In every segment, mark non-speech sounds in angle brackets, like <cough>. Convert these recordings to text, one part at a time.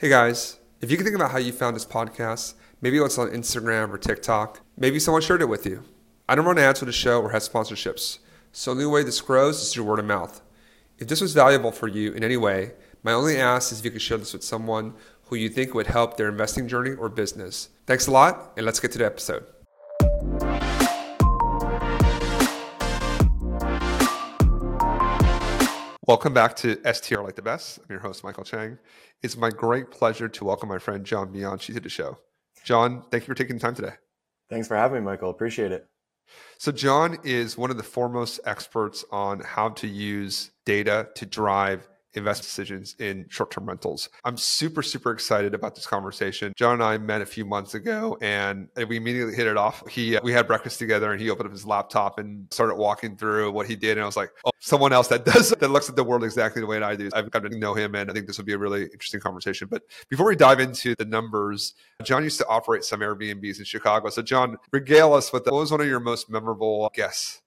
Hey guys, if you can think about how you found this podcast, maybe it's on Instagram or TikTok, maybe someone shared it with you. I don't run ads for the show or have sponsorships, so the only way this grows is through word of mouth. If this was valuable for you in any way, my only ask is if you could share this with someone who you think would help their investing journey or business. Thanks a lot, and let's get to the episode. Welcome back to STR Like the Best. I'm your host, Michael Chang. It's my great pleasure to welcome my friend John Bianchi to the show. John, thank you for taking the time today. Thanks for having me, Michael. Appreciate it. So, John is one of the foremost experts on how to use data to drive invest decisions in short-term rentals. I'm super, super excited about this conversation. John and I met a few months ago and we immediately hit it off. He uh, we had breakfast together and he opened up his laptop and started walking through what he did. And I was like, oh, someone else that does that looks at the world exactly the way I do. I've got to know him and I think this would be a really interesting conversation. But before we dive into the numbers, John used to operate some Airbnbs in Chicago. So John, regale us with the, what was one of your most memorable guests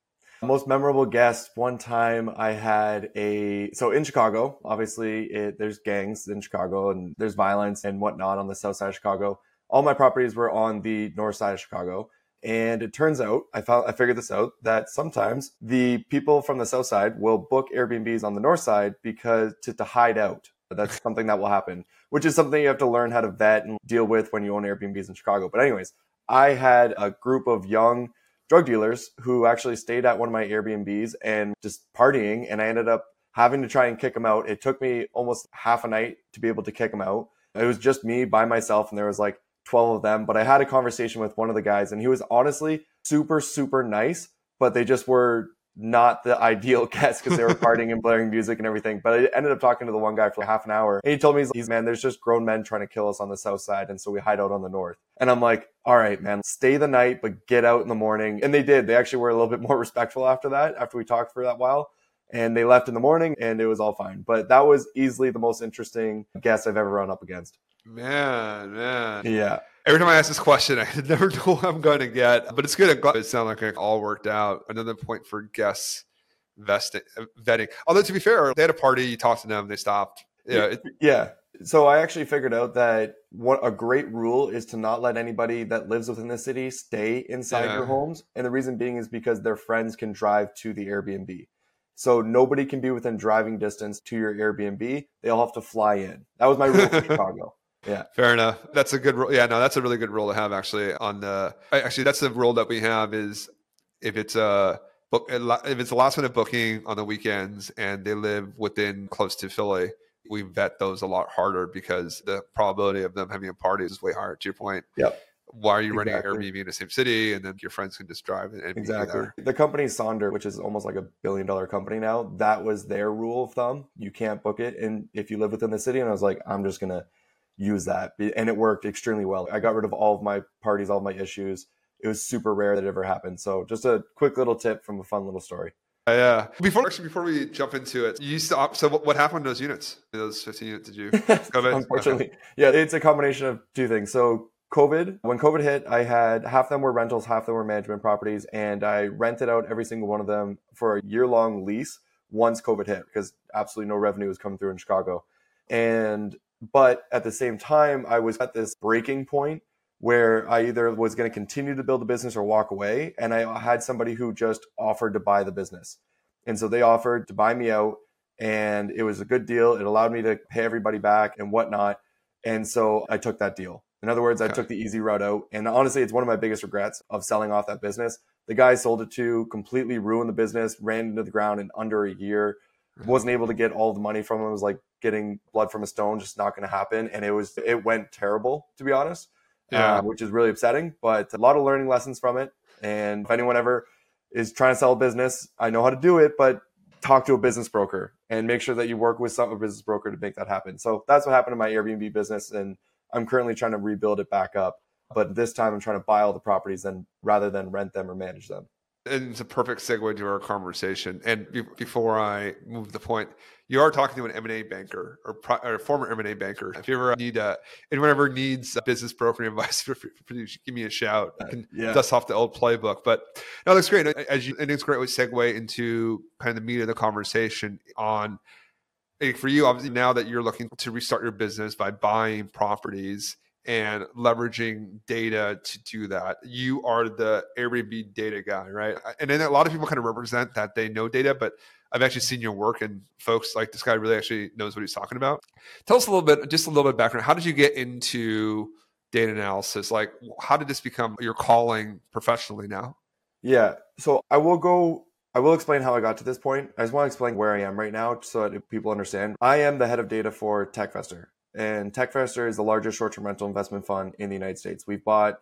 most memorable guest. One time I had a so in Chicago. Obviously, it, there's gangs in Chicago and there's violence and whatnot on the south side of Chicago. All my properties were on the north side of Chicago. And it turns out, I found, I figured this out that sometimes the people from the south side will book Airbnbs on the north side because to, to hide out. That's <laughs> something that will happen, which is something you have to learn how to vet and deal with when you own Airbnbs in Chicago. But anyways, I had a group of young drug dealers who actually stayed at one of my Airbnbs and just partying. And I ended up having to try and kick them out. It took me almost half a night to be able to kick them out. It was just me by myself, and there was like 12 of them. But I had a conversation with one of the guys, and he was honestly super, super nice, but they just were not the ideal <laughs> guest because they were partying and blaring music and everything. But I ended up talking to the one guy for half an hour. And he told me, he's, man, there's just grown men trying to kill us on the south side. And so we hide out on the north. And I'm like, all right, man, stay the night, but get out in the morning. And they did. They actually were a little bit more <laughs> respectful after that, after we talked for that while. And they left in the morning and it was all fine. But that was easily the most interesting guest I've ever run up against. Man, man. Yeah. Every time I ask this question, <laughs> I never know what I'm going to get, but it's good. I'm glad it sounds like it all worked out. Another point for guests vesting, vetting. Although to be fair, they had a party, you talked to them, they stopped. Yeah, it, yeah. So I actually figured out that what a great rule is to not let anybody that lives within the city stay inside yeah. your homes, and the reason being is because their friends can drive to the Airbnb. So nobody can be within driving distance to your Airbnb. They all have to fly in. That was my rule for <laughs> Chicago. Yeah. Fair enough. That's a good rule. Yeah, no, that's a really good rule to have actually on the actually that's the rule that we have is if it's a book if it's a last minute booking on the weekends and they live within close to Philly, we vet those a lot harder because the probability of them having a party is way higher to your point. Yep. Why are you exactly. renting an Airbnb in the same city and then your friends can just drive and exactly the company Sonder, which is almost like a billion dollar company now, that was their rule of thumb. You can't book it, and if you live within the city, and I was like, I'm just gonna use that. And it worked extremely well. I got rid of all of my parties, all of my issues. It was super rare that it ever happened. So just a quick little tip from a fun little story. Uh, yeah. Before actually, before we jump into it, you stop. So what, what happened to those units? Those 15 units? Did you? <laughs> COVID? Unfortunately, yeah, it's a combination of two things. So COVID, when COVID hit, I had half them were rentals, half them were management properties, and I rented out every single one of them for a year long lease once COVID hit because absolutely no revenue was coming through in Chicago. And but at the same time, I was at this breaking point where I either was going to continue to build the business or walk away. And I had somebody who just offered to buy the business. And so they offered to buy me out. And it was a good deal. It allowed me to pay everybody back and whatnot. And so I took that deal. In other words, okay. I took the easy route out. And honestly, it's one of my biggest regrets of selling off that business. The guy sold it to, completely ruined the business, ran into the ground in under a year wasn't able to get all the money from him. It was like getting blood from a stone, just not going to happen. And it was, it went terrible, to be honest, yeah. Uh, which is really upsetting, but a lot of learning lessons from it. And if anyone ever is trying to sell a business, I know how to do it, but talk to a business broker and make sure that you work with some a business broker to make that happen. So that's what happened to my Airbnb business. And I'm currently trying to rebuild it back up. But this time I'm trying to buy all the properties and rather than rent them or manage them and it's a perfect segue to our conversation. And be- before I move the point, you are talking to an M and A banker or, pro- or former M and A banker. If you ever need a, anyone ever needs a business broker <laughs> advice, give me a shout. I can yeah. dust off the old playbook. But no, that's great. As you, and it's great great segue into kind of the meat of the conversation on for you, obviously, now that you're looking to restart your business by buying properties and leveraging data to do that, you are the Airbnb data guy, right? And then a lot of people kind of represent that they know data, but I've actually seen your work and folks like this guy really actually knows what he's talking about. Tell us a little bit, just a little bit background. How did you get into data analysis? Like, how did this become your calling professionally now? Yeah. So I will go I will explain how I got to this point. I just want to explain where I am right now so that people understand. I am the head of data for TechVestor. And TechVestor is the largest short-term rental investment fund in the United States. We've bought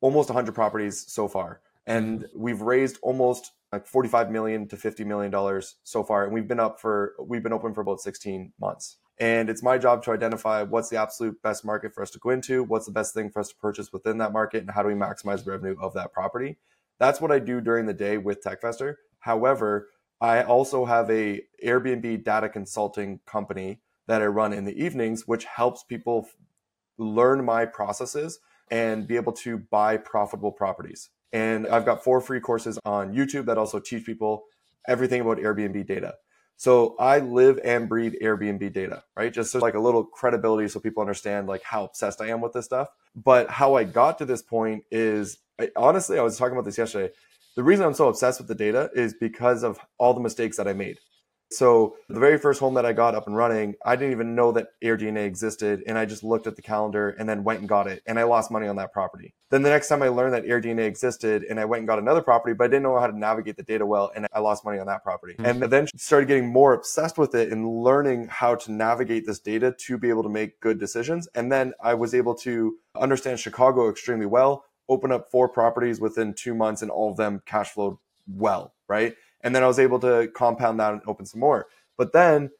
almost 100 properties so far. And mm-hmm. we've raised almost like 45 million to 50 million dollars so far and we've been up for we've been open for about 16 months. And it's my job to identify what's the absolute best market for us to go into, what's the best thing for us to purchase within that market, and how do we maximize revenue of that property. That's what I do during the day with TechVestor. However, I also have a Airbnb data consulting company that I run in the evenings, which helps people learn my processes and be able to buy profitable properties. And I've got four free courses on YouTube that also teach people everything about Airbnb data. So I live and breathe Airbnb data, right? Just so like a little credibility so people understand like how obsessed I am with this stuff. But how I got to this point is I, honestly, I was talking about this yesterday the reason I'm so obsessed with the data is because of all the mistakes that I made. So the very first home that I got up and running, I didn't even know that AirDNA existed. And I just looked at the calendar and then went and got it. And I lost money on that property. Then the next time I learned that AirDNA existed and I went and got another property, but I didn't know how to navigate the data well. And I lost money on that property. Mm-hmm. And then started getting more obsessed with it and learning how to navigate this data to be able to make good decisions. And then I was able to understand Chicago extremely well, open up four properties within two months and all of them cash flowed well, right? And then I was able to compound that and open some more. But then,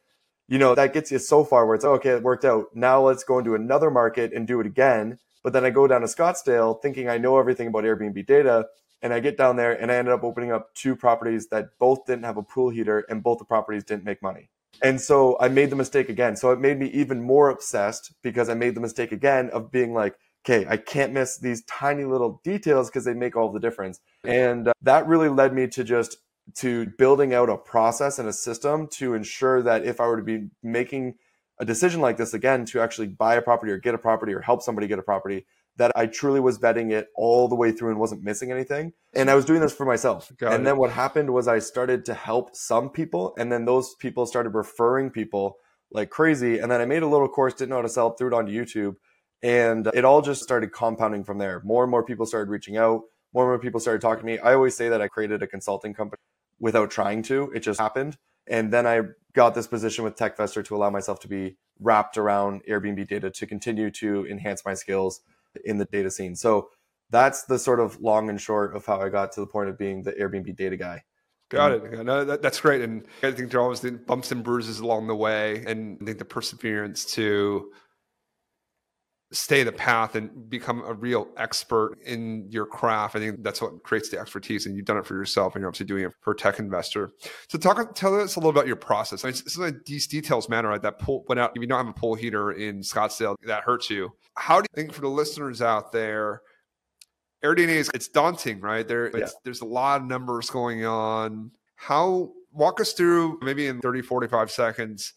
you know, that gets you so far where it's, okay, it worked out. Now let's go into another market and do it again. But then I go down to Scottsdale thinking I know everything about Airbnb data. And I get down there and I ended up opening up two properties that both didn't have a pool heater and both the properties didn't make money. And so I made the mistake again. So it made me even more obsessed because I made the mistake again of being like, okay, I can't miss these tiny little details because they make all the difference. And uh, that really led me to just to building out a process and a system to ensure that if I were to be making a decision like this again to actually buy a property or get a property or help somebody get a property that I truly was vetting it all the way through and wasn't missing anything. And I was doing this for myself. Got and it. then what happened was I started to help some people and then those people started referring people like crazy and then I made a little course didn't know how to sell threw it onto YouTube and it all just started compounding from there. More and more people started reaching out. More and more people started talking to me. I always say that I created a consulting company without trying to. It just happened. And then I got this position with TechVestor to allow myself to be wrapped around Airbnb data to continue to enhance my skills in the data scene. So that's the sort of long and short of how I got to the point of being the Airbnb data guy. Got it. No, that, that's great. And I think there are always bumps and bruises along the way. And I think the perseverance to stay the path and become a real expert in your craft. I think that's what creates the expertise, and you've done it for yourself, and you're obviously doing it for a TechVestor. So, talk, tell us a little about your process. I mean, so these details matter, right? That pull went out. If you don't have a pool heater in Scottsdale, that hurts you. How do you think for the listeners out there? AirDNA is it's daunting, right? There, yeah. there's a lot of numbers going on. How walk us through maybe in 30, 45 seconds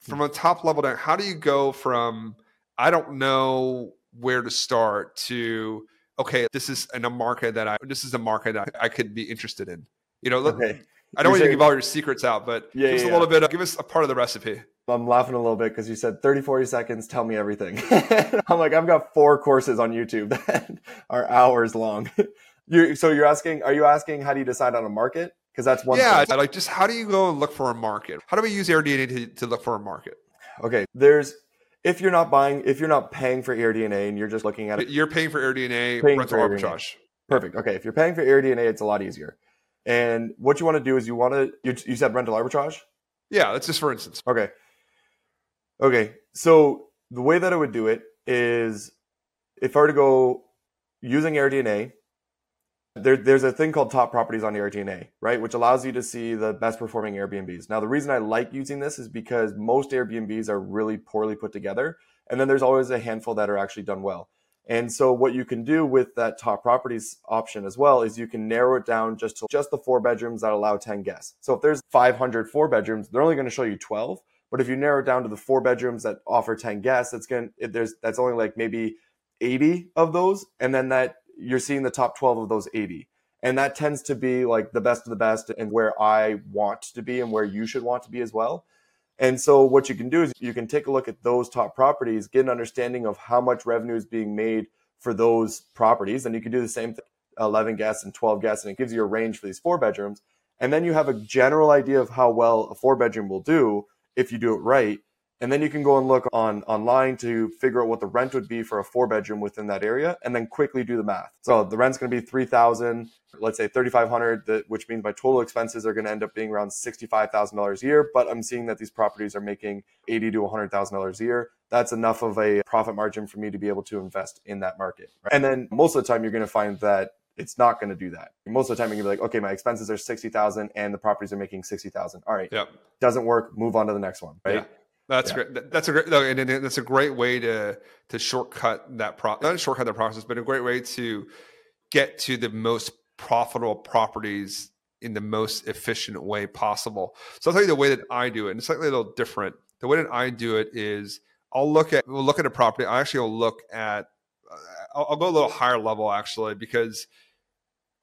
from a top level down, how do you go from I don't know where to start to okay, this is in a market that I this is a market I, I could be interested in. You know, okay. I don't want you to give all your secrets out, but yeah, give us yeah, a little bit of, give us a part of the recipe. I'm laughing a little bit because you said 30, 40 seconds, tell me everything. <laughs> I'm like, I've got four courses on YouTube <laughs> that are hours long. <laughs> you so you're asking, are you asking how do you decide on a market? Because that's one. Yeah, thing. like just how do you go and look for a market? How do we use AirDNA to, to look for a market? Okay, there's if you're not buying, if you're not paying for AirDNA and you're just looking at it, you're paying for AirDNA paying rental for arbitrage. Perfect. Okay, if you're paying for AirDNA, it's a lot easier. And what you want to do is you want to you, you said rental arbitrage. Yeah, that's just for instance. Okay. Okay, so the way that I would do it is if I were to go using AirDNA, there, there's a thing called top properties on AirDNA, right? Which allows you to see the best performing Airbnbs. Now, the reason I like using this is because most Airbnbs are really poorly put together. And then there's always a handful that are actually done well. And so what you can do with that top properties option as well is you can narrow it down just to just the four bedrooms that allow 10 guests. So if there's 500 four bedrooms, they're only going to show you 12, But if you narrow it down to the four bedrooms that offer 10 guests, that's going to, there's, that's only like maybe 80 of those. And then that you're seeing the top 12 of those 80. And that tends to be like the best of the best and where I want to be and where you should want to be as well. And so what you can do is you can take a look at those top properties, get an understanding of how much revenue is being made for those properties. And you can do the same thing, 11 guests and 12 guests, and it gives you a range for these four bedrooms. And then you have a general idea of how well a four bedroom will do if you do it right. And then you can go and look on online to figure out what the rent would be for a four bedroom within that area and then quickly do the math. So the rent's going to be 3000 let's say 3500 which means my total expenses are going to end up being around $65,000 a year, but I'm seeing that these properties are making 80 to $100,000 a year. That's enough of a profit margin for me to be able to invest in that market. Right? And then most of the time you're going to find that it's not going to do that. Most of the time, you're going to be like, okay, my expenses are 60,000 and the properties are making 60,000. All right. Yep. Doesn't work. Move on to the next one. Right. Yeah. That's yeah. great. That's a great, and that's a great way to to shortcut that pro. Not shortcut the process, but a great way to get to the most profitable properties in the most efficient way possible. So I'll tell you the way that I do it, and it's slightly a little different. The way that I do it is I'll look at we'll look at a property. I actually will look at uh, I'll, I'll go a little higher level actually because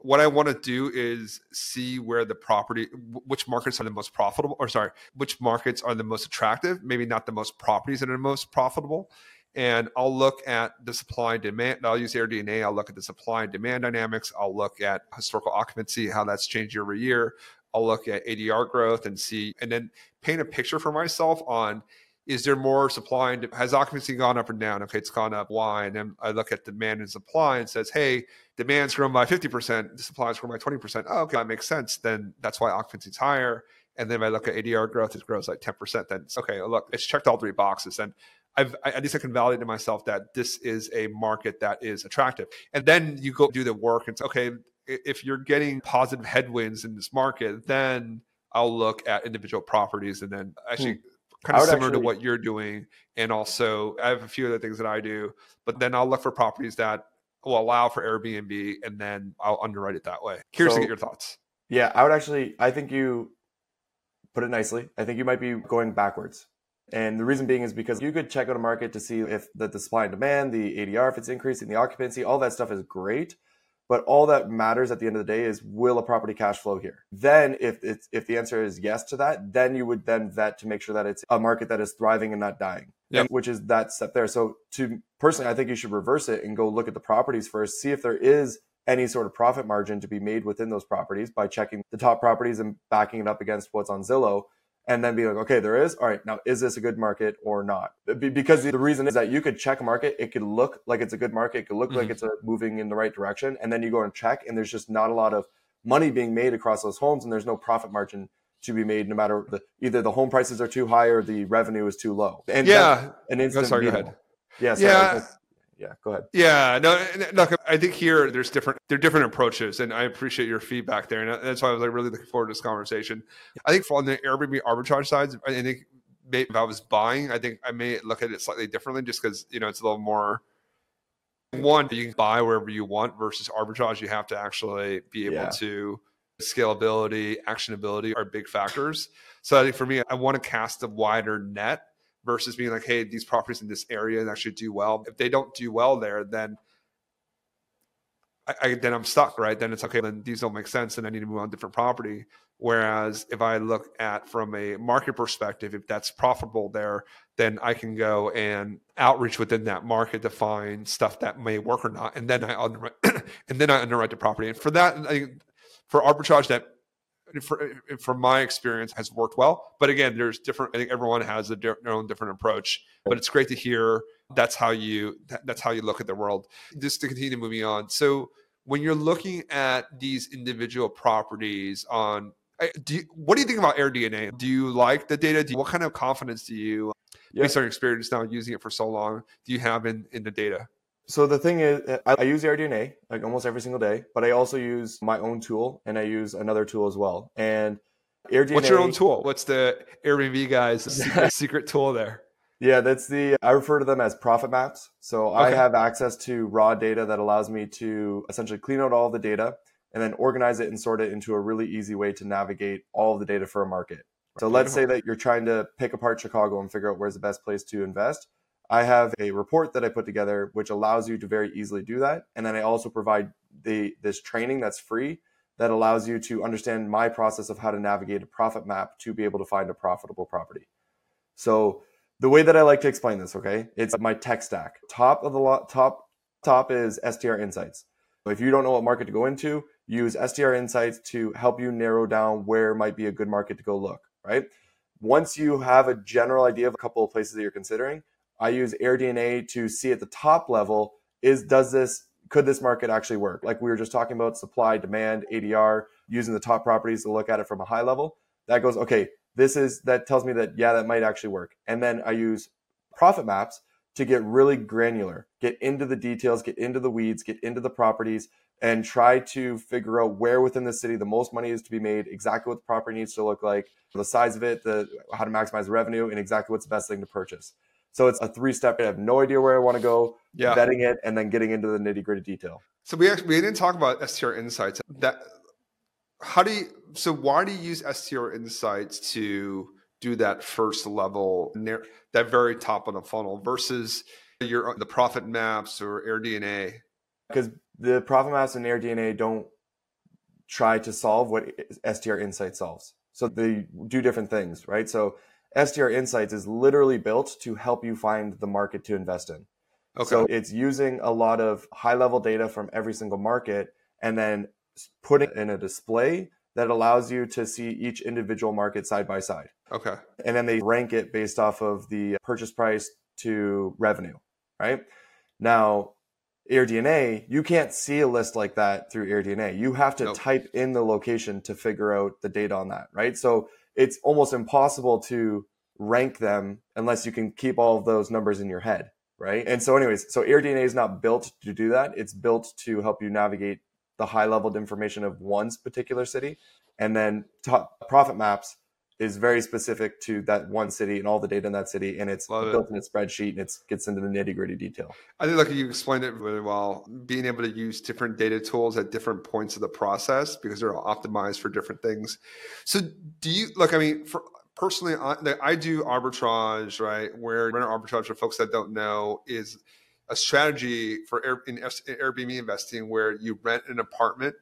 what I want to do is see where the property, which markets are the most profitable, or sorry, which markets are the most attractive, maybe not the most properties that are the most profitable. And I'll look at the supply and demand. I'll use AirDNA. I'll look at the supply and demand dynamics. I'll look at historical occupancy, how that's changed year over year. I'll look at ADR growth and see, and then paint a picture for myself on is there more supply and has occupancy gone up or down? Okay, it's gone up. Why? And then I look at demand and supply and says, hey, demand's grown by 50%, the supply's grown by 20%. Oh, okay, that makes sense. Then that's why occupancy is higher. And then if I look at ADR growth, it grows like 10%. Then it's okay, look, it's checked all three boxes. And I've, at least I can validate to myself that this is a market that is attractive. And then you go do the work and say, okay, if you're getting positive headwinds in this market, then I'll look at individual properties and then actually hmm kind of similar actually, to what you're doing. And also, I have a few other things that I do, but then I'll look for properties that will allow for Airbnb, and then I'll underwrite it that way. Curious so, to get your thoughts. Yeah, I would actually. I think you put it nicely. I think you might be going backwards. And the reason being is because you could check out a market to see if the, the supply and demand, the ADR, if it's increasing, the occupancy, all that stuff is great. But all that matters at the end of the day is will a property cash flow here? Then if it's, if the answer is yes to that, then you would then vet to make sure that it's a market that is thriving and not dying. Yep. which is that step there. So to personally, I think you should reverse it and go look at the properties first, see if there is any sort of profit margin to be made within those properties by checking the top properties and backing it up against what's on Zillow and then be like, okay, there is. All right, now is this a good market or not? Because the reason is that you could check a market, it could look like it's a good market, it could look mm-hmm. like it's a, moving in the right direction, and then you go and check, and there's just not a lot of money being made across those homes, and there's no profit margin to be made, no matter the either the home prices are too high or the revenue is too low. And yeah, an instant. Sorry, go ahead. Yeah, sorry, yeah yeah go ahead. Yeah no look i think here there's different there are different approaches and i appreciate your feedback there and that's why i was like really looking forward to this conversation. I think on the airbnb arbitrage side i think maybe if i was buying i think i may look at it slightly differently just because you know it's a little more one you can buy wherever you want versus arbitrage you have to actually be able yeah. to scalability actionability are big factors. So i think for me i want to cast a wider net versus being like, hey, these properties in this area actually do well. If they don't do well there, then I, I, then I'm stuck, right? Then it's okay. Then these don't make sense, and I need to move on to different property. Whereas if I look at from a market perspective, if that's profitable there, then I can go and outreach within that market to find stuff that may work or not, and then I underwrite, <clears throat> and then I underwrite the property. And for that, I, for arbitrage that for, from my experience has worked well but again there's different i think everyone has a, their own different approach but it's great to hear that's how you that's how you look at the world just to continue moving on so when you're looking at these individual properties on do you, what do you think about AirDNA? Do you like the data? You, what kind of confidence do you, yeah. based on your experience now using it for so long, do you have in, in the data? So the thing is, I, I use AirDNA like almost every single day, but I also use my own tool and I use another tool as well. And AirDNA. What's your own tool? What's the Airbnb guys <laughs> secret, secret tool there? Yeah, that's the I refer to them as profit maps. So okay. I have access to raw data that allows me to essentially clean out all the data and then organize it and sort it into a really easy way to navigate all of the data for a market. So let's say that you're trying to pick apart Chicago and figure out where's the best place to invest. I have a report that I put together which allows you to very easily do that. And then I also provide the this training that's free that allows you to understand my process of how to navigate a profit map to be able to find a profitable property. So the way that I like to explain this, okay, it's my tech stack. Top of the lo- top top is STR Insights. If you don't know what market to go into, use STR Insights to help you narrow down where might be a good market to go look, right? Once you have a general idea of a couple of places that you're considering, I use AirDNA to see at the top level is does this could this market actually work? Like we were just talking about supply, demand, ADR, using the top properties to look at it from a high level. That goes, okay, this is that tells me that yeah, that might actually work. And then I use profit maps to get really granular, get into the details, get into the weeds, get into the properties, and try to figure out where within the city the most money is to be made, exactly what the property needs to look like, the size of it, the how to maximize revenue, and exactly what's the best thing to purchase. So it's a three step. I have no idea where I want to go, yeah. vetting it, and then getting into the nitty gritty detail. So we actually we didn't talk about STR Insights. That how do you? So why do you use STR Insights to do that first level, that very top of the funnel versus your the profit maps or AirDNA? Because the profit maps and AirDNA don't try to solve what STR insight solves. So they do different things, right? So STR Insights is literally built to help you find the market to invest in. Okay. So it's using a lot of high level data from every single market and then putting in a display that allows you to see each individual market side by side. Okay. And then they rank it based off of the purchase price to revenue, right? Now, AirDNA, you can't see a list like that through AirDNA. You have to nope. type in the location to figure out the data on that, right? So it's almost impossible to rank them unless you can keep all of those numbers in your head, right? And so, anyways, so AirDNA is not built to do that. It's built to help you navigate the high level information of one's particular city, and then top profit maps is very specific to that one city and all the data in that city, and it's Love built it. in a spreadsheet and it gets into the nitty gritty detail. I think like you explained it really well. Being able to use different data tools at different points of the process because they're optimized for different things. So, do you like? I mean, for personally, I, I do arbitrage, right? Where renter arbitrage for folks that don't know is a strategy for Air, in Airbnb investing where you rent an apartment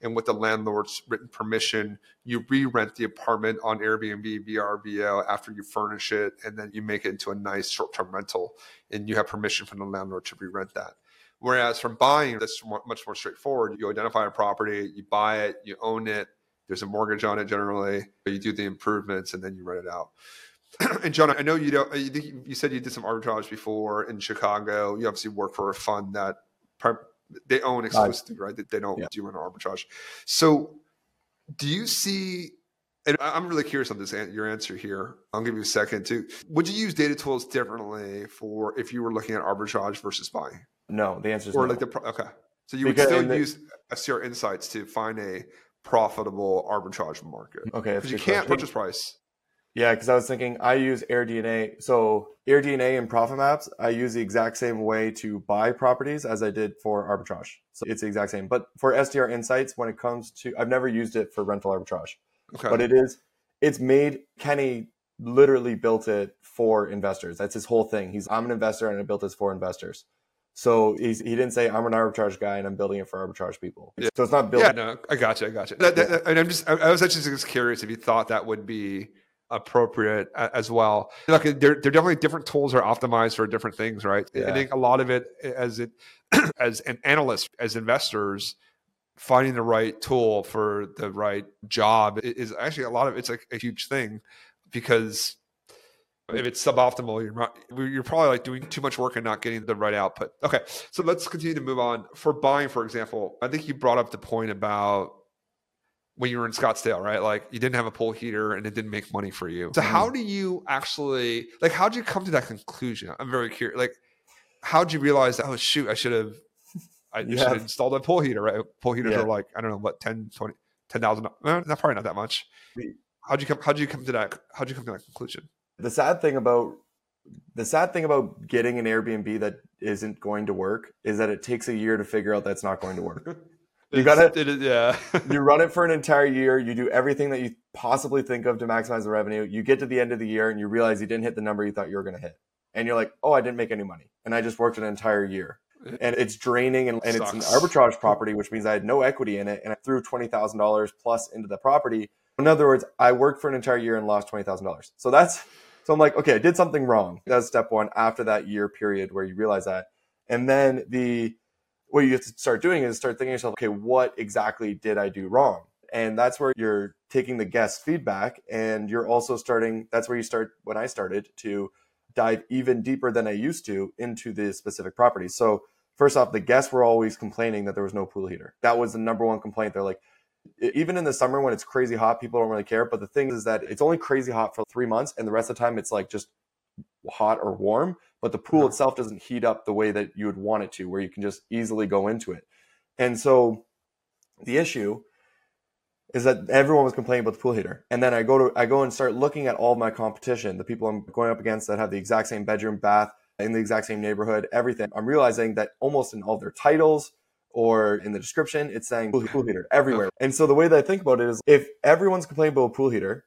and with the landlord's written permission, you re-rent the apartment on Airbnb via RVO after you furnish it, and then you make it into a nice short-term rental, and you have permission from the landlord to re-rent that. Whereas from buying, that's much more straightforward. You identify a property, you buy it, you own it. There's a mortgage on it generally. You do the improvements, and then you rent it out. <clears throat> and John, I know you don't. You, you said you did some arbitrage before in Chicago. You obviously work for a fund that they own exclusively, right? They, they don't yeah. do an arbitrage. So, do you see? And I'm really curious on this your answer here. I'll give you a second too. Would you use data tools differently for if you were looking at arbitrage versus buying? No, the answer is or no. like the okay. So you because would still use the, STR Insights to find a profitable arbitrage market. Okay, because you can't question. purchase price. Yeah, because I was thinking I use AirDNA. So AirDNA and Profit Maps, I use the exact same way to buy properties as I did for arbitrage. So it's the exact same. But for STR Insights, when it comes to, I've never used it for rental arbitrage. Okay. But it is, it's made, Kenny literally built it for investors. That's his whole thing. He's, I'm an investor and I built this for investors. So he's, he didn't say I'm an arbitrage guy and I'm building it for arbitrage people. Yeah. So it's not built. Yeah, no, I got you. I got you. That, that, and I'm just, I was actually just curious if you thought that would be appropriate as well. Look, they're, they're definitely different tools are optimized for different things, right? Yeah. I think a lot of it as it <clears throat> as an analyst, as investors, finding the right tool for the right job is actually a lot of it's a, a huge thing because if it's suboptimal, you're not, you're probably like doing too much work and not getting the right output. Okay, so let's continue to move on. For buying, for example, I think you brought up the point about when you were in Scottsdale, right? Like you didn't have a pool heater and it didn't make money for you. So mm. how do you actually like how did you come to that conclusion? I'm very curious. Like how did you realize that oh shoot, I should have I should have installed a pool heater, right? Pool heaters yeah. are like, I don't know, what 10, 20, 10,000, eh, not probably not that much. How'd you come how'd you come to that how'd you come to that conclusion? The sad thing about the sad thing about getting an Airbnb that isn't going to work is that it takes a year to figure out that's not going to work. <laughs> You got it. it yeah. <laughs> you run it for an entire year. You do everything that you possibly think of to maximize the revenue. You get to the end of the year and you realize you didn't hit the number you thought you were going to hit. And you're like, oh, I didn't make any money. And I just worked an entire year. And it's draining and, and it's an arbitrage property, which means I had no equity in it. And I threw $20,000 plus into the property. In other words, I worked for an entire year and lost $20,000. So that's, so I'm like, okay, I did something wrong. That's step one after that year period where you realize that. And then the, what you have to start doing is start thinking yourself, okay, what exactly did I do wrong? And that's where you're taking the guest feedback and you're also starting, that's where you start, when I started to dive even deeper than I used to into the specific property. So, first off, the guests were always complaining that there was no pool heater. That was the number one complaint. They're like, even in the summer when it's crazy hot, people don't really care. But the thing is that it's only crazy hot for three months, and the rest of the time it's like just hot or warm but the pool itself doesn't heat up the way that you would want it to, where you can just easily go into it. And so the issue is that everyone was complaining about the pool heater. And then I go to I go and start looking at all of my competition, the people I'm going up against that have the exact same bedroom, bath, in the exact same neighborhood, everything. I'm realizing that almost in all their titles or in the description, it's saying pool, heater everywhere. And so the way that I think about it is if everyone's complaining about a pool heater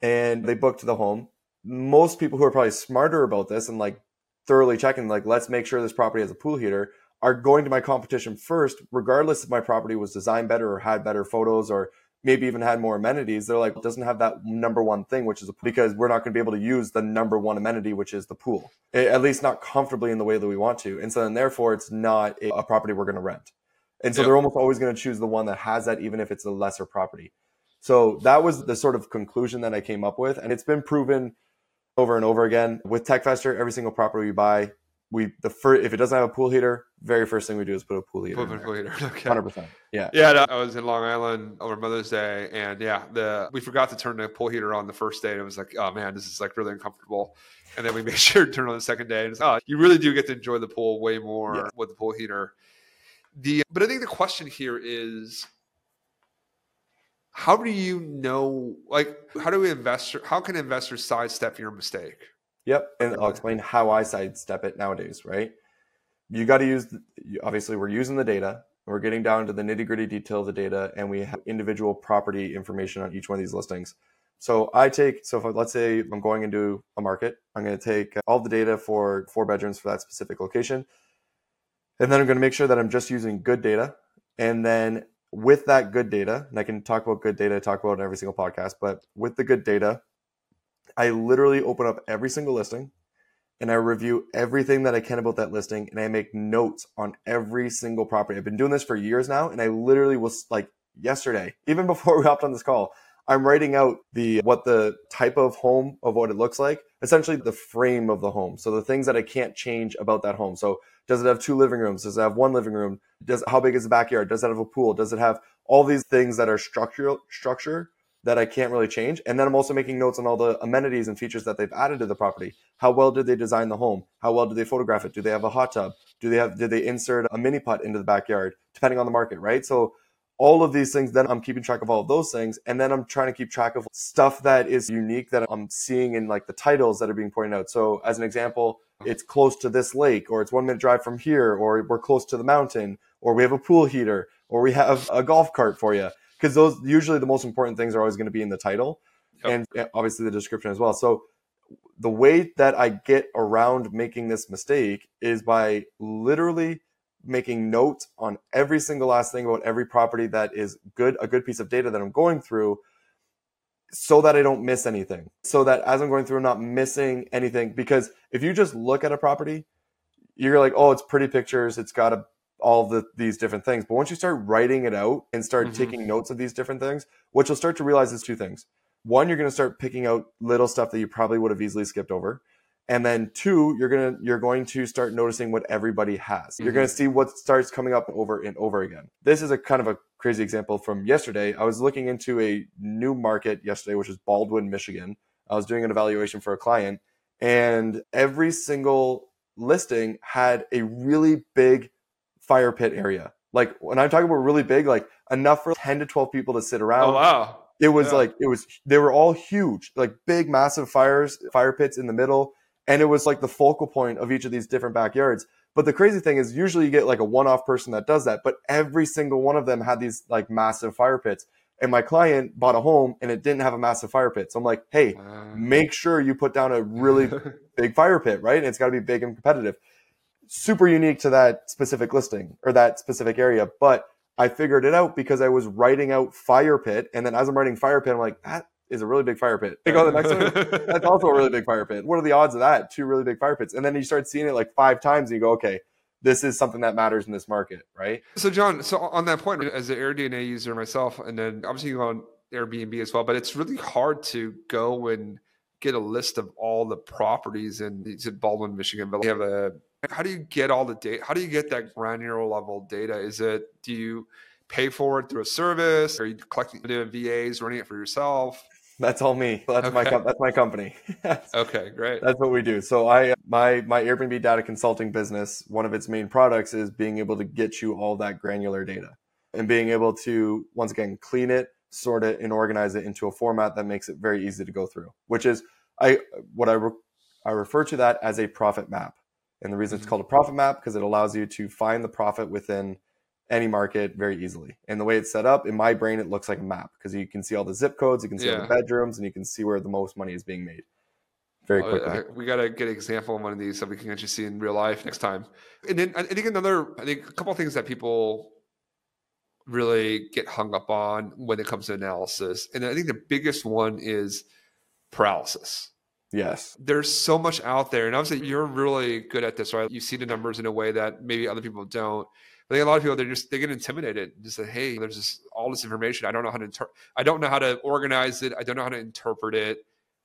and they book to the home, most people who are probably smarter about this and like thoroughly checking, like, let's make sure this property has a pool heater, are going to my competition first, regardless if my property was designed better or had better photos or maybe even had more amenities. They're like, doesn't have that number one thing, which is because we're not going to be able to use the number one amenity, which is the pool, at least not comfortably in the way that we want to. And so then therefore it's not a, property we're going to rent. And so yep. they're almost always going to choose the one that has that, even if it's a lesser property. So that was the sort of conclusion that I came up with. And it's been proven over and over again with TechVestor. Every single property we buy, we the first if it doesn't have a pool heater, very first thing we do is put a pool heater. Put a pool heater. <laughs> Okay. Hundred percent. Yeah. Yeah. No, I was in Long Island over Mother's Day, and yeah, the we forgot to turn the pool heater on the first day, and it was like, oh man, this is like really uncomfortable. And then we <laughs> made sure to turn on the second day, and it's, oh, you really do get to enjoy the pool way more yeah. with the pool heater. The but I think the question here is how do you know like how do we investor how can investors sidestep your mistake? Yep and i'll explain how i sidestep it nowadays right? You got to use obviously we're using the data. We're getting down to the nitty gritty detail of the data and we have individual property information on each one of these listings. So i take so if let's say i'm going into a market i'm going to take all the data for four bedrooms for that specific location and then i'm going to make sure that i'm just using good data and then with that good data, and I can talk about good data, I talk about in every single podcast, but with the good data, I literally open up every single listing and I review everything that I can about that listing and I make notes on every single property. I've been doing this for years now and I literally was like yesterday, even before <laughs> we hopped on this call, I'm writing out the what the type of home of what it looks like, essentially the frame of the home. So the things that I can't change about that home. So does it have two living rooms? Does it have one living room? Does how big is the backyard? Does it have a pool? Does it have all these things that are structural structure that I can't really change? And then I'm also making notes on all the amenities and features that they've added to the property. How well did they design the home? How well did they photograph it? Do they have a hot tub? Do they have did they insert a mini putt into the backyard? Depending on the market, right? So all of these things then i'm keeping track of all of those things and then i'm trying to keep track of stuff that is unique that i'm seeing in like the titles that are being pointed out. So as an example it's close to this lake or it's one minute drive from here or we're close to the mountain or we have a pool heater or we have a golf cart for you because those usually the most important things are always going to be in the title yep. and eh, obviously the description as well. So the way that i get around making this mistake is by literally making notes on every single last thing about every property that is good, a good piece of data that I'm going through so that I don't miss anything. So that as I'm going through, I'm not missing anything. Because if you just look at a property, you're like, oh, it's pretty pictures. It's got a, all the, these different things. But once you start writing it out and start mm-hmm. taking notes of these different things, what you'll start to realize is two things. One, you're going to start picking out little stuff that you probably would have easily skipped over and then two you're gonna you're going to start noticing what everybody has. Mm-hmm. you're gonna see what starts coming up over and over again. This is a kind of a crazy example from yesterday. I was looking into a new market yesterday which is baldwin michigan. I was doing an evaluation for a client and every single listing had a really big fire pit area. Like when i'm talking about really big like enough for 10 to 12 people to sit around. oh wow. It was yeah. like it was they were all huge like big massive fires fire pits in the middle and it was like the focal point of each of these different backyards But the crazy thing is usually you get like a one-off person that does that, but every single one of them had these like massive fire pits. And my client bought a home and it didn't have a massive fire pit. So I'm like, hey, make sure you put down a really <laughs> big fire pit, right? And it's got to be big and competitive. Super unique to that specific listing or that specific area. But I figured it out because I was writing out fire pit. And then as I'm writing fire pit, I'm like, that is a really big fire pit. They go to the next one. <laughs> That's also a really big fire pit. What are the odds of that? Two really big fire pits. And then you start seeing it like five times and you go, okay, this is something that matters in this market, right? So, John, so on that point, as an AirDNA user myself, and then obviously you go on Airbnb as well, but it's really hard to go and get a list of all the properties in, in Baldwin, Michigan. But you have a how do you get all the data? How do you get that granular level data? Is it do you pay for it through a service? Are you collecting doing VAs, running it for yourself? That's all me. That's okay. my com- that's my company. <laughs> okay, great. That's what we do. So I my my Airbnb data consulting business, one of its main products is being able to get you all that granular data and being able to once again clean it, sort it and organize it into a format that makes it very easy to go through, which is I what I re- I refer to that as a profit map. And the reason mm-hmm. it's called a profit map because it allows you to find the profit within any market very easily. And the way it's set up, in my brain, it looks like a map because you can see all the zip codes, you can see yeah. all the bedrooms, and you can see where the most money is being made very quickly. Uh, we got to get an example of one of these so we can actually see in real life next time. And then I think another, I think a couple of things that people really get hung up on when it comes to analysis. And I think the biggest one is paralysis. Yes. There's so much out there. And obviously, you're really good at this, right? You see the numbers in a way that maybe other people don't. I think a lot of people they're just they get intimidated. And just say, hey, there's just all this information. I don't know how to inter- I don't know how to organize it. I don't know how to interpret it.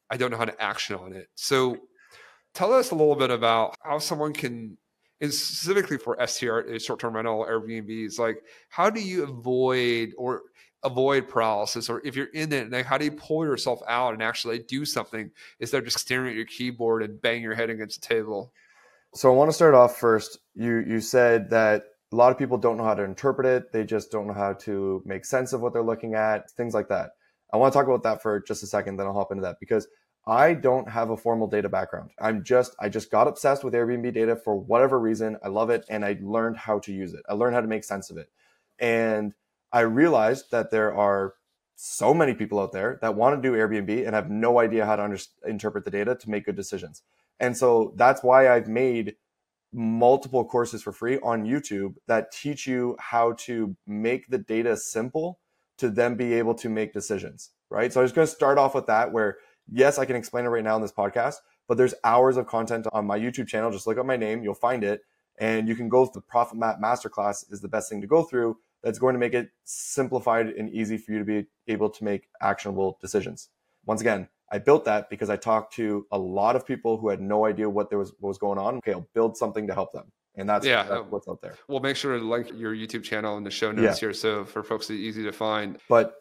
I don't know how to action on it. So tell us a little bit about how someone can and specifically for STR short-term rental Airbnbs, like how do you avoid or avoid paralysis or if you're in it like how do you pull yourself out and actually do something instead of just staring at your keyboard and bang your head against the table so i want to start off first you you said that a lot of people don't know how to interpret it. They just don't know how to make sense of what they're looking at, things like that. I want to talk about that for just a second, then I'll hop into that because I don't have a formal data background. I'm just, I just got obsessed with Airbnb data for whatever reason. I love it and I learned how to use it. I learned how to make sense of it. And I realized that there are so many people out there that want to do Airbnb and have no idea how to under- interpret the data to make good decisions. And so that's why I've made multiple courses for free on YouTube that teach you how to make the data simple to then be able to make decisions, right? So I'm just going to start off with that where yes, I can explain it right now in this podcast, but there's hours of content on my YouTube channel. Just look up my name, you'll find it, and you can go through the Profit Map Masterclass is the best thing to go through. That's going to make it simplified and easy for you to be able to make actionable decisions. Once again, I built that because I talked to a lot of people who had no idea what there was what was going on. Okay, I'll build something to help them. And that's, yeah, that's what's out there. We'll make sure to link your YouTube channel in the show notes yeah. here so for folks it's easy to find. But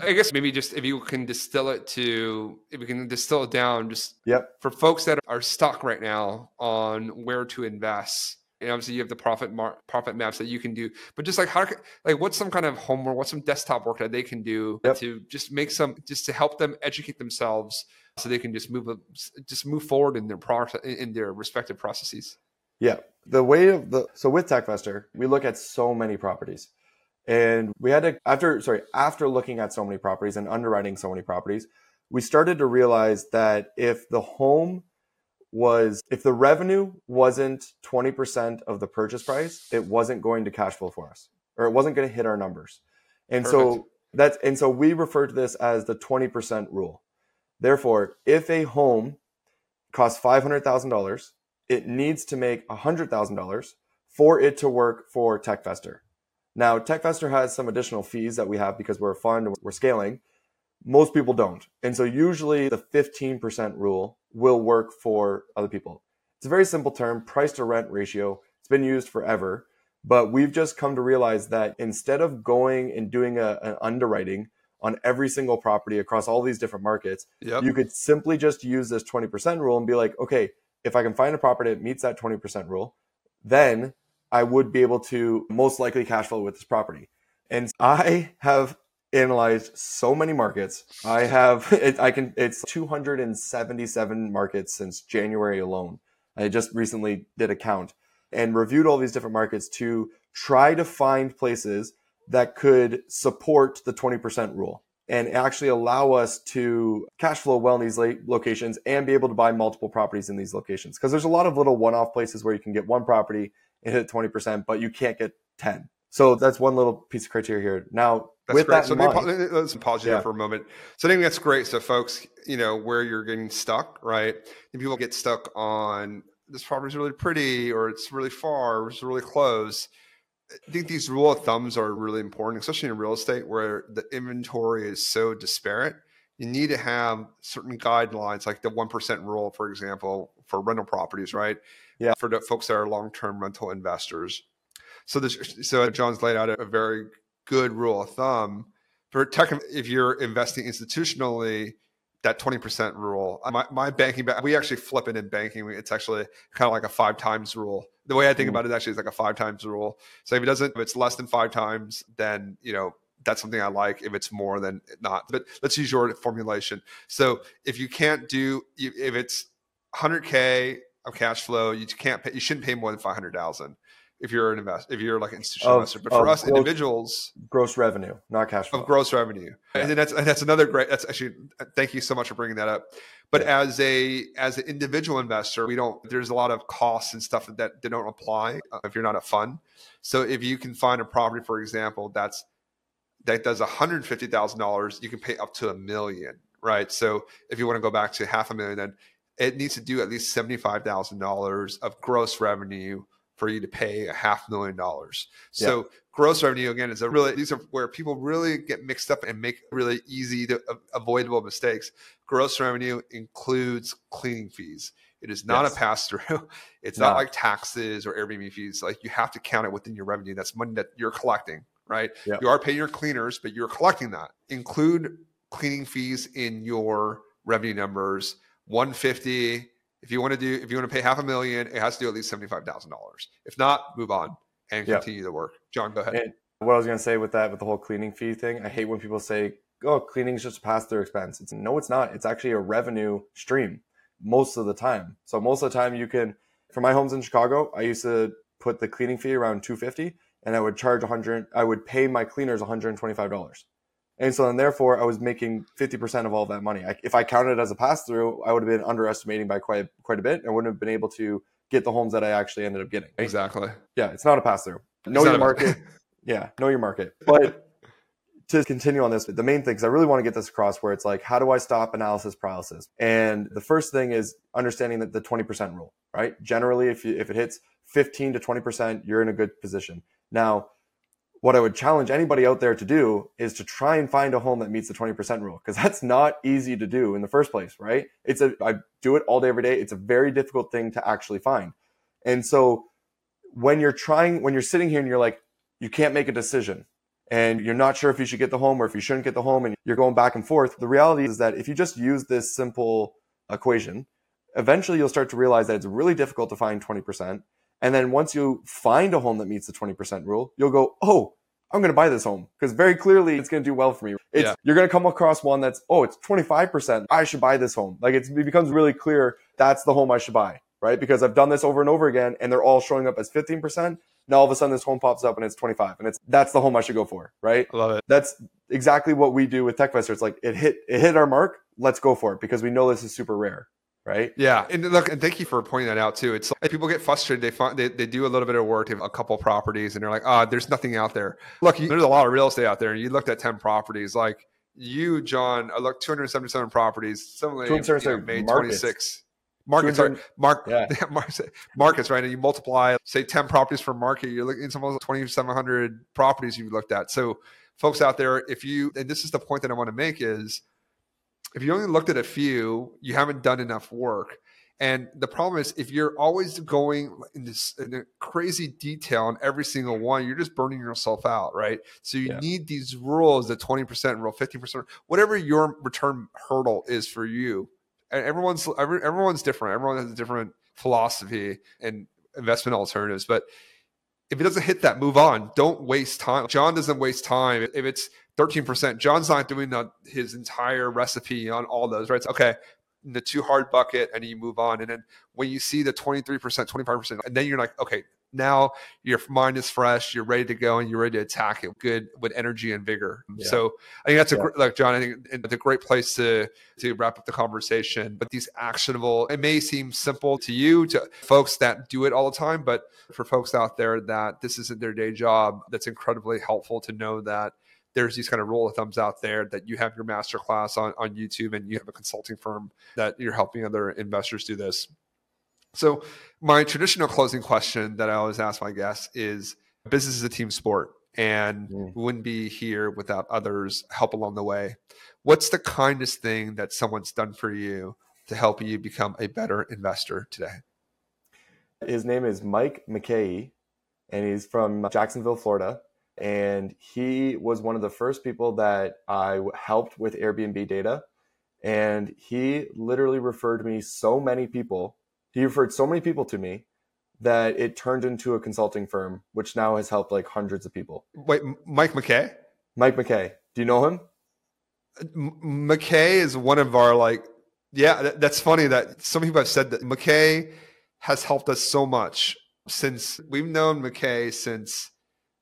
I guess maybe just if you can distill it to if we can distill it down just yep. for folks that are stuck right now on where to invest and obviously you have the profit mar- profit maps that you can do but just like how like what's some kind of homework what's some desktop work that they can do yep. to just make some just to help them educate themselves so they can just move just move forward in their process in their respective processes? Yeah. The way of the so with techvestor we look at so many properties. And we had to after sorry after looking at so many properties and underwriting so many properties we started to realize that if the home was if the revenue wasn't 20% of the purchase price, it wasn't going to cash flow for us or it wasn't going to hit our numbers. And Perfect. so that's and so we refer to this as the 20% rule. Therefore, if a home costs $500,000, it needs to make $100,000 for it to work for TechVestor. Now, TechVestor has some additional fees that we have because we're a fund we're scaling. Most people don't. And so usually the 15% rule will work for other people. It's a very simple term, price to rent ratio. It's been used forever, but we've just come to realize that instead of going and doing a, an underwriting on every single property across all these different markets, yep. you could simply just use this 20% rule and be like, okay, if I can find a property that meets that 20% rule, then I would be able to most likely cash flow with this property. And I have analyzed so many markets. I have <laughs> it, I can it's 277 markets since January alone I just recently did a count and reviewed all these different markets to try to find places that could support the 20% rule and actually allow us to cash flow well in these locations and be able to buy multiple properties in these locations. Because there's a lot of little one off places where you can get one property and hit 20%, but you can't get 10. So that's one little piece of criteria here. Now, that's with great. that so mind, let's pause you yeah. there for a moment. So I think that's great. So folks, you know, where you're getting stuck, right? And people get stuck on this property is really pretty or it's really far or it's really close. I think these rule of thumbs are really important, especially in real estate where the inventory is so disparate. You need to have certain guidelines, like the 1% rule, for example, for rental properties, right? Yeah. For the folks that are long term rental investors so this, so John's laid out a, very good rule of thumb for tech. If you're investing institutionally, that 20% rule. My, my banking, we actually flip it in banking. It's actually kind of like a five times rule. The way I think mm. about it actually is like a five times rule. So if it doesn't, if it's less than five times, then, you know, that's something I like. If it's more than not, but let's use your formulation. So if you can't do, if it's 100K of cash flow, you can't pay, you shouldn't pay more than 500,000 if you're an investor, if you're like an institutional of, investor. But for us gross, individuals, gross revenue, not cash flow. Of gross revenue, yeah. and that's and that's another great. That's actually thank you so much for bringing that up. But yeah. as a as an individual investor, we don't. There's a lot of costs and stuff that, that don't apply uh, if you're not a fund. So if you can find a property, for example, that's that does $150,000, you can pay up to a million, right? So if you want to go back to half a million, then it needs to do at least $75,000 of gross revenue for you to pay a half million dollars. So yeah. gross revenue again is a really these are where people really get mixed up and make really easy to uh, avoidable mistakes. Gross revenue includes cleaning fees. It is not yes. a pass through. <laughs> It's no. not like taxes or Airbnb fees. Like you have to count it within your revenue. That's money that you're collecting, right? Yep. You are paying your cleaners, but you're collecting that. Include cleaning fees in your revenue numbers. 150 if you want to do, if you want to pay half a million, it has to do at least seventy-five thousand dollars. If not, move on and continue yep. the work. John, go ahead. And what I was going to say with that, with the whole cleaning fee thing, I hate when people say, "Oh, cleaning is just a pass-through expense." It's no, it's not. It's actually a revenue stream most of the time. So most of the time, you can. For my homes in Chicago, I used to put the cleaning fee around two fifty, and I would charge a hundred. I would pay my cleaners one hundred and twenty-five dollars. And so then therefore I was making 50% of all that money. I, if I counted it as a pass through, I would have been underestimating by quite, quite a bit and wouldn't have been able to get the homes that I actually ended up getting. Exactly. Yeah. It's not a pass through. Know your market. <laughs> yeah. Know your market. But to continue on this, the main thing, because I really want to get this across where it's like, how do I stop analysis paralysis? And the first thing is understanding that the 20% rule, right? Generally, if you, if it hits 15 to 20%, you're in a good position. Now, what I would challenge anybody out there to do is to try and find a home that meets the 20% rule because that's not easy to do in the first place, right? It's a I do it all day every day. It's a very difficult thing to actually find. And so when you're trying when you're sitting here and you're like you can't make a decision and you're not sure if you should get the home or if you shouldn't get the home and you're going back and forth, the reality is that if you just use this simple equation, eventually you'll start to realize that it's really difficult to find 20% and then once you find a home that meets the 20% rule, you'll go, oh, I'm going to buy this home because very clearly it's going to do well for me. It's, yeah. You're going to come across one that's, oh, it's 25%. I should buy this home. Like it becomes really clear that's the home I should buy, right? Because I've done this over and over again and they're all showing up as 15%. Now all of a sudden this home pops up and it's 25 and it's, that's the home I should go for, right? I love it. That's exactly what we do with TechVestor. It's like it hit, it hit our mark. Let's go for it because we know this is super rare right? Yeah, and look, and thank you for pointing that out too. It's like people get frustrated. They find they, they do a little bit of work, a couple properties, and they're like, "Ah, oh, there's nothing out there." Look, you, there's a lot of real estate out there, and you looked at ten properties. Like you, John, I looked 277 properties. Similarly, you know, made 26 markets are mark yeah. <laughs> markets right and you multiply say 10 properties for market you're looking at almost 2700 properties you've looked at so folks out there if you and this is the point that i want to make is if you only looked at a few, you haven't done enough work. And the problem is, if you're always going in this in crazy detail on every single one, you're just burning yourself out, right? So you yeah. need these rules, the 20% rule, 50%, whatever your return hurdle is for you. And everyone's every, everyone's different. Everyone has a different philosophy and investment alternatives. But if it doesn't hit that, move on. Don't waste time. John doesn't waste time. If it's 13%. John's not doing the, his entire recipe on all those, right? So, okay, the too hard bucket and you move on. And then when you see the 23%, 25%, and then you're like, okay, now your mind is fresh, you're ready to go, and you're ready to attack it good with energy and vigor. Yeah. So I think that's a yeah. great, like John. I think it's a great place to to wrap up the conversation. But these actionable, it may seem simple to you, to folks that do it all the time, but for folks out there that this isn't their day job, that's incredibly helpful to know that there's these kind of rule of thumbs out there that you have your masterclass on, on YouTube and you have a consulting firm that you're helping other investors do this. So, my traditional closing question that I always ask my guests is business is a team sport and mm. wouldn't be here without others help along the way. What's the kindest thing that someone's done for you to help you become a better investor today? His name is Mike McKay, and he's from Jacksonville, Florida. And he was one of the first people that I helped with Airbnb data. And he literally referred me so many people he referred so many people to me that it turned into a consulting firm, which now has helped like hundreds of people. Wait, Mike McKay? Mike McKay. Do you know him? Uh, M- McKay is one of our like, yeah, that's funny that some people have said that McKay has helped us so much since we've known McKay since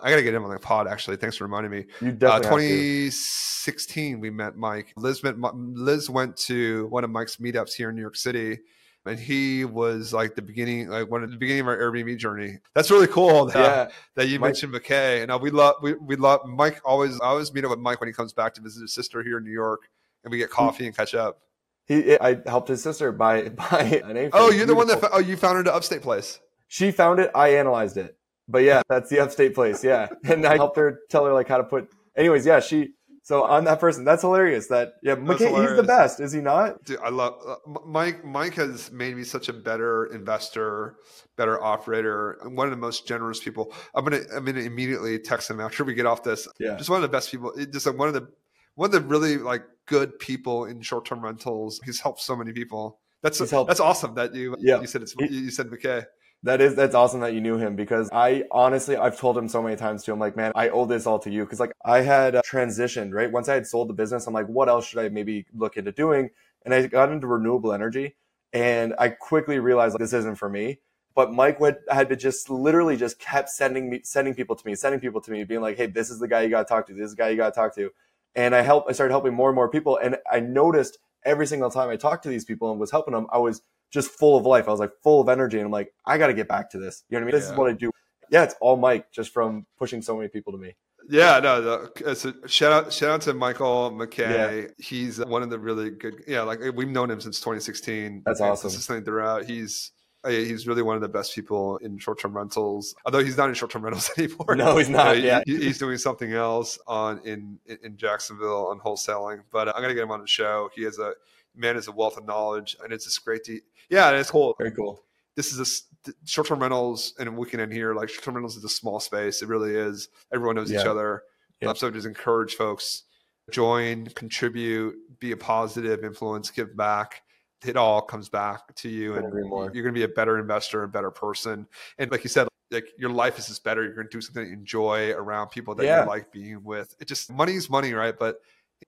I got to get him on the pod. Actually, thanks for reminding me. You definitely. Uh, 2016, we met Mike. Liz met, Liz went to one of Mike's meetups here in New York City, and he was like the beginning, like one of the beginning of our Airbnb journey. That's really cool. That, yeah. that you Mike, mentioned McKay, and uh, we love we, we love Mike. Always I always meet up with Mike when he comes back to visit his sister here in New York, and we get coffee and catch up. He, I helped his sister buy <laughs> buy an A. Oh, you're the one that oh you found her to Upstate Place. She found it. I analyzed it, but yeah, that's the Upstate Place. Yeah, <laughs> and I helped her tell her like how to put. Anyways, yeah, she so I'm that person. That's hilarious. That yeah, McKay, he's the best, is he not? Dude, I love uh, Mike. Mike has made me such a better investor, better operator, one of the most generous people. I'm gonna I'm gonna immediately text him after we get off this. Yeah, just one of the best people. Just like one of the one of the really like good people in short term rentals. He's helped so many people. That's that's awesome that you yeah. you said it's you said McKay. That is that's awesome that you knew him because I honestly I've told him so many times to him like man I owe this all to you. Because like I had uh, transitioned right? Once I had sold the business I'm like what else should I maybe look into doing? And I got into renewable energy and I quickly realized like, this isn't for me. But Mike went had to just literally just kept sending me sending people to me sending people to me being like hey this is the guy you got to talk to this is the guy you got to talk to. And I helped I started helping more and more people and I noticed every single time I talked to these people and was helping them I was just full of life. I was like full of energy, and I'm like, I got to get back to this. You know what I mean? This yeah. is what I do. Yeah, it's all Mike, just from pushing so many people to me. Yeah, no, so shout out, shout out to Michael McKay. Yeah. He's uh, one of the really good. Yeah, like we've known him since 2016. That's awesome. Consistently throughout, he's uh, he's really one of the best people in short-term rentals. Although he's not in short-term rentals <laughs> anymore. No, he's not. yeah, he, he's doing something else on in in Jacksonville on wholesaling. But uh, I'm gonna get him on the show. He has a man is a wealth of knowledge, and it's just great to yeah, it's cool. Very cool. This is a short term rentals, and we can end here. Like short term rentals is a small space. It really is. Everyone knows yeah. each other. Yeah. So just encourage folks join, contribute, be a positive influence, give back. It all comes back to you, and you're going to be a better investor, a better person. And like you said, like your life is just better. You're going to do something that you enjoy around people that yeah. you like being with. It just money's money, right? But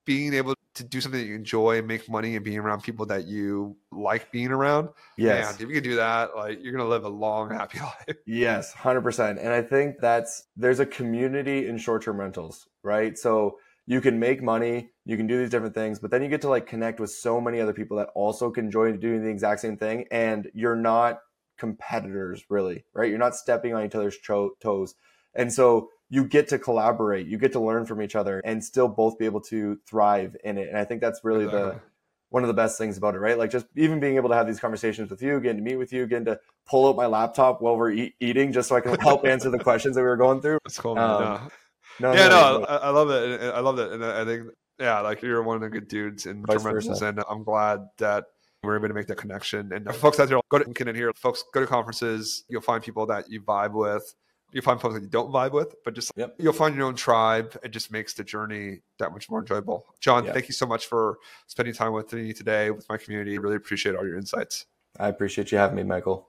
being able to do something that you enjoy, and make money, and being around people that you like being around. Yes, man, if you can do that, like you're gonna live a long, happy <laughs> life. Yes, hundred percent. And I think that's there's a community in short-term rentals, right? So you can make money, you can do these different things, but then you get to like connect with so many other people that also can enjoy doing the exact same thing, and you're not competitors really, right? You're not stepping on each other's toes, and so you get to collaborate, you get to learn from each other and still both be able to thrive in it. And I think that's really the one of the best things about it, right? Like just even being able to have these conversations with you, getting to meet with you, getting to pull out my laptop while we're eat, eating, just so I can help answer the questions that we were going through. That's cool. Um, no. no. yeah, no, no I, I, love it. I love it, and I think yeah, like you're one of the good dudes in rentals, and I'm glad that we're able to make that connection. And folks out there, go to LinkedIn here. Folks, go to conferences. You'll find people that you vibe with you find folks that you don't vibe with, but just yep. you'll find your own tribe. It just makes the journey that much more enjoyable. John, yep. thank you so much for spending time with me today with my community. Really appreciate all your insights. I appreciate you having me, Michael.